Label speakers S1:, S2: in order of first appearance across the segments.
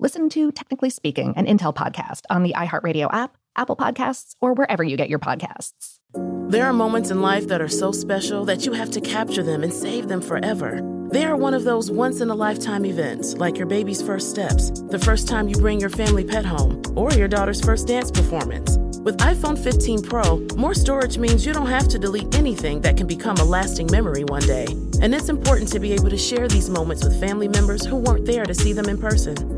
S1: Listen to Technically Speaking, an Intel podcast on the iHeartRadio app, Apple Podcasts, or wherever you get your podcasts.
S2: There are moments in life that are so special that you have to capture them and save them forever. They are one of those once in a lifetime events, like your baby's first steps, the first time you bring your family pet home, or your daughter's first dance performance. With iPhone 15 Pro, more storage means you don't have to delete anything that can become a lasting memory one day. And it's important to be able to share these moments with family members who weren't there to see them in person.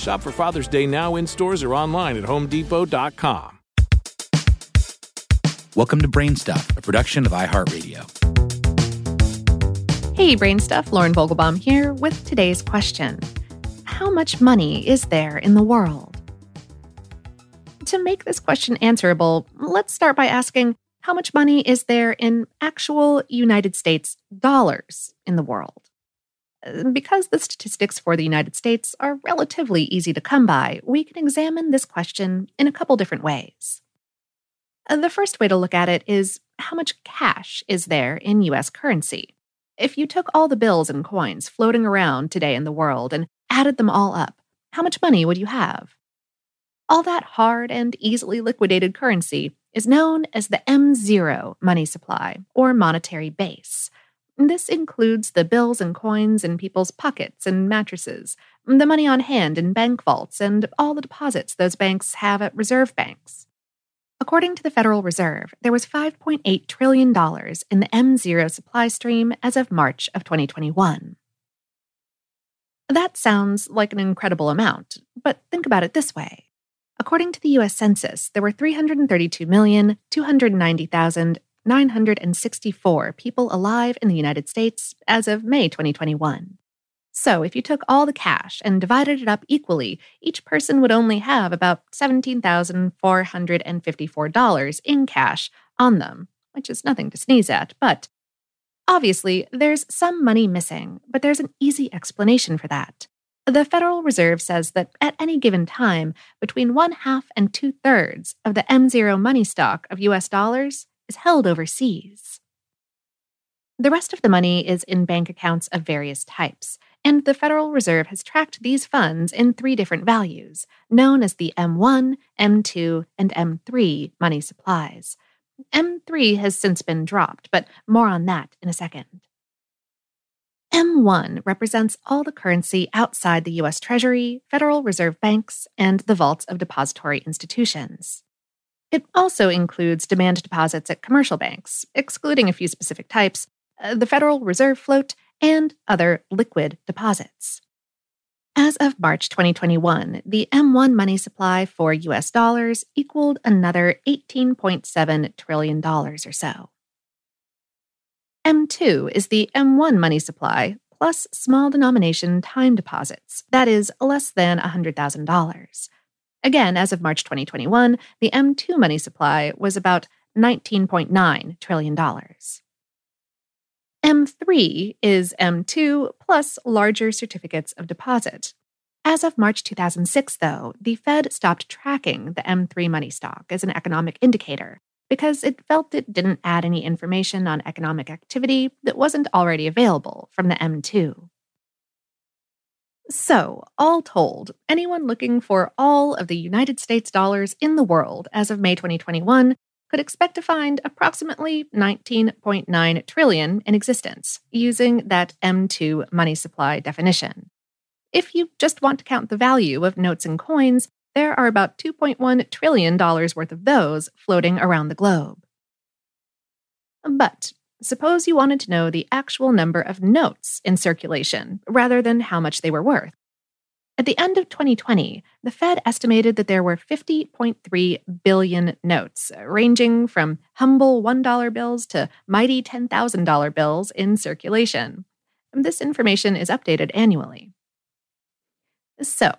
S3: Shop for Father's Day now in stores or online at homedepot.com.
S4: Welcome to Brainstuff, a production of iHeartRadio.
S1: Hey, Brainstuff, Lauren Vogelbaum here with today's question How much money is there in the world? To make this question answerable, let's start by asking how much money is there in actual United States dollars in the world? Because the statistics for the United States are relatively easy to come by, we can examine this question in a couple different ways. The first way to look at it is how much cash is there in US currency? If you took all the bills and coins floating around today in the world and added them all up, how much money would you have? All that hard and easily liquidated currency is known as the M0 money supply, or monetary base. This includes the bills and coins in people's pockets and mattresses, the money on hand in bank vaults, and all the deposits those banks have at reserve banks. According to the Federal Reserve, there was $5.8 trillion in the M0 supply stream as of March of 2021. That sounds like an incredible amount, but think about it this way. According to the US Census, there were 332,290,000 964 people alive in the United States as of May 2021. So, if you took all the cash and divided it up equally, each person would only have about $17,454 in cash on them, which is nothing to sneeze at, but obviously, there's some money missing, but there's an easy explanation for that. The Federal Reserve says that at any given time, between one half and two thirds of the M0 money stock of US dollars is held overseas. The rest of the money is in bank accounts of various types, and the Federal Reserve has tracked these funds in three different values, known as the M1, M2, and M3 money supplies. M3 has since been dropped, but more on that in a second. M1 represents all the currency outside the US Treasury, Federal Reserve banks, and the vaults of depository institutions. It also includes demand deposits at commercial banks, excluding a few specific types, uh, the Federal Reserve float, and other liquid deposits. As of March 2021, the M1 money supply for US dollars equaled another $18.7 trillion or so. M2 is the M1 money supply plus small denomination time deposits, that is, less than $100,000. Again, as of March 2021, the M2 money supply was about $19.9 trillion. M3 is M2 plus larger certificates of deposit. As of March 2006, though, the Fed stopped tracking the M3 money stock as an economic indicator because it felt it didn't add any information on economic activity that wasn't already available from the M2. So, all told, anyone looking for all of the United States dollars in the world as of May 2021 could expect to find approximately 19.9 trillion in existence using that M2 money supply definition. If you just want to count the value of notes and coins, there are about $2.1 trillion worth of those floating around the globe. But suppose you wanted to know the actual number of notes in circulation rather than how much they were worth. At the end of 2020, the Fed estimated that there were 50.3 billion notes, uh, ranging from humble $1 bills to mighty $10,000 bills in circulation. This information is updated annually. So,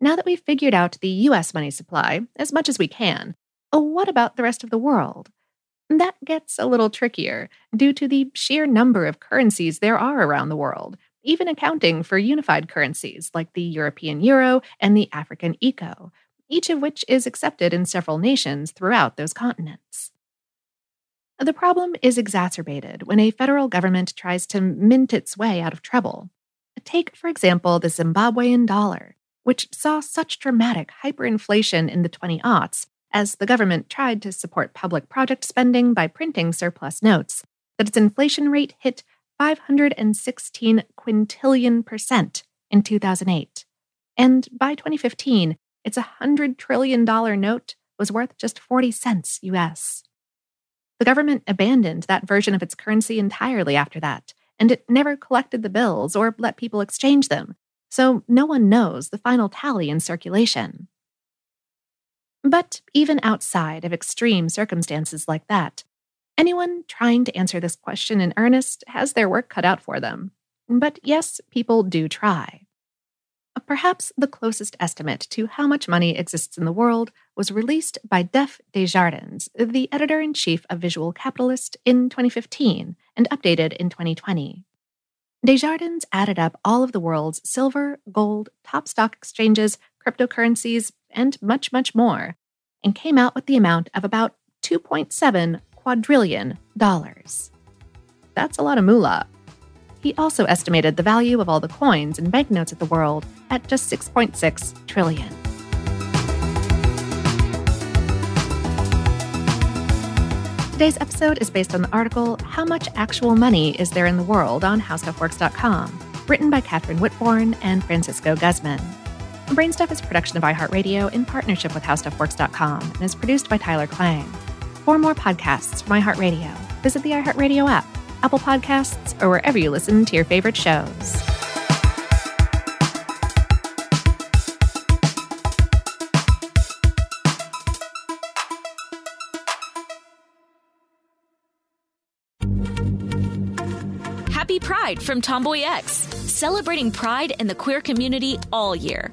S1: now that we've figured out the US money supply as much as we can, uh, what about the rest of the world? That gets a little trickier due to the sheer number of currencies there are around the world, even accounting for unified currencies like the European euro and the African eco, each of which is accepted in several nations throughout those continents. The problem is exacerbated when a federal government tries to mint its way out of trouble. Take, for example, the Zimbabwean dollar, which saw such dramatic hyperinflation in the 20 aughts as the government tried to support public project spending by printing surplus notes, that its inflation rate hit 516 quintillion percent in 2008. And by 2015, its $100 trillion note was worth just 40 cents US. The government abandoned that version of its currency entirely after that, and it never collected the bills or let people exchange them, so no one knows the final tally in circulation. But even outside of extreme circumstances like that, anyone trying to answer this question in earnest has their work cut out for them. But yes, people do try. Perhaps the closest estimate to how much money exists in the world was released by Jeff Desjardins, the editor in chief of Visual Capitalist, in 2015 and updated in 2020. Desjardins added up all of the world's silver, gold, top stock exchanges, cryptocurrencies, and much, much more, and came out with the amount of about 2.7 quadrillion dollars. That's a lot of moolah. He also estimated the value of all the coins and banknotes of the world at just 6.6 trillion. Today's episode is based on the article How Much Actual Money Is There in the World on HowStuffWorks.com, written by Kathryn Whitbourne and Francisco Guzman. Brainstuff is a production of iHeartRadio in partnership with HowStuffWorks.com and is produced by Tyler Klang. For more podcasts from iHeartRadio, visit the iHeartRadio app, Apple Podcasts, or wherever you listen to your favorite shows.
S5: Happy Pride from TomboyX, celebrating pride and the queer community all year.